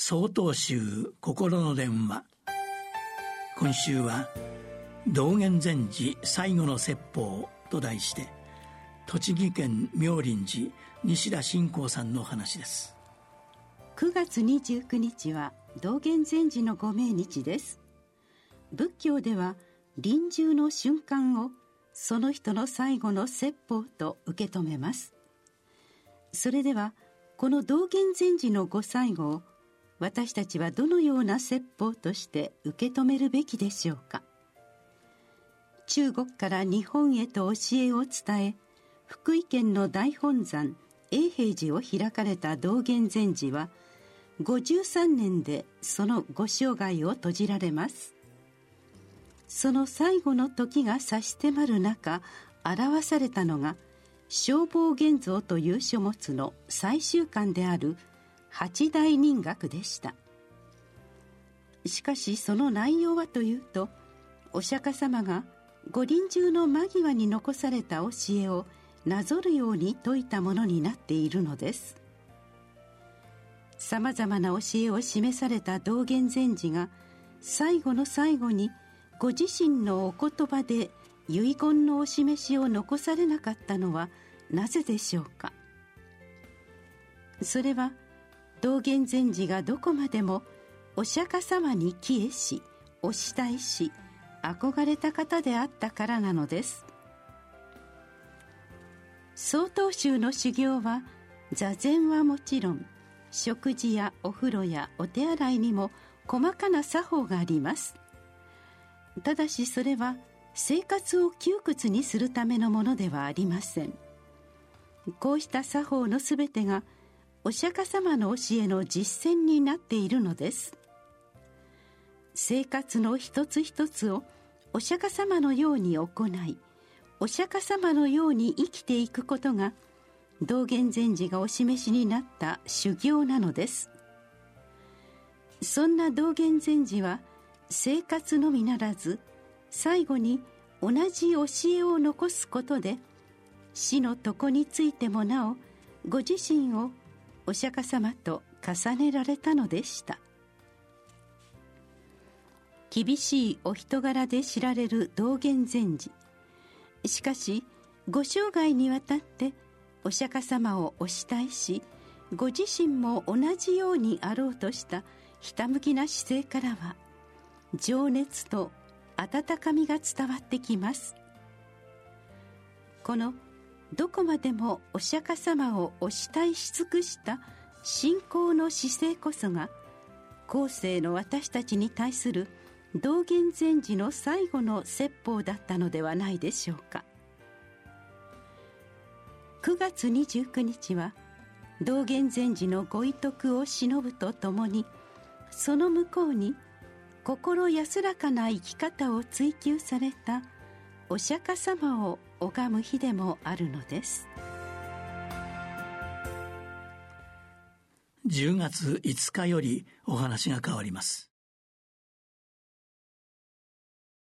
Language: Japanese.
総統集心の電話。今週は「道元禅師最後の説法」と題して栃木県妙林寺西田信仰さんの話です。9月29日は道元禅師のご命日です。仏教では臨終の瞬間をその人の最後の説法と受け止めます。それではこの道元禅師のご最後を私たちはどのような説法として受け止めるべきでしょうか。中国から日本へと教えを伝え福井県の大本山永平寺を開かれた道元禅師は53年でそのご生涯を閉じられます。その最後の時が差し迫る中表されたのが消防現像という書物の最終巻である八大人学でした。しかしその内容はというとお釈迦様がご臨終の間際に残された教えをなぞるように説いたものになっているのです。さまざまな教えを示された道元禅師が最後の最後にご自身のお言葉で遺言のお示しを残されなかったのはなぜでしょうか。それは道元禅師がどこまでもお釈迦様に帰依しお慕いし憧れた方であったからなのです。曹洞宗の修行は座禅はもちろん食事やお風呂やお手洗いにも細かな作法があります。ただしそれは生活を窮屈にするためのものではありません。こうした作法のすべてがお釈迦様の教えの実践になっているのです。生活の一つ一つをお釈迦様のように行いお釈迦様のように生きていくことが道元禅師がお示しになった修行なのです。そんな道元禅師は生活のみならず最後に同じ教えを残すことで死の床についてもなおご自身をお釈迦様と重ねられたのでした。厳しいお人柄で知られる道元禅師。しかしご生涯にわたってお釈迦様をお慕いしご自身も同じようにあろうとしたひたむきな姿勢からは情熱と温かみが伝わってきます。このどこまでもお釈迦様をお慕いし尽くした信仰の姿勢こそが後世の私たちに対する道元禅師の最後の説法だったのではないでしょうか。9月29日は道元禅師のご遺徳を忍ぶとともにその向こうに心安らかな生き方を追求されたお釈迦様を拝む日でもあるのです。10月5日よりお話が変わります。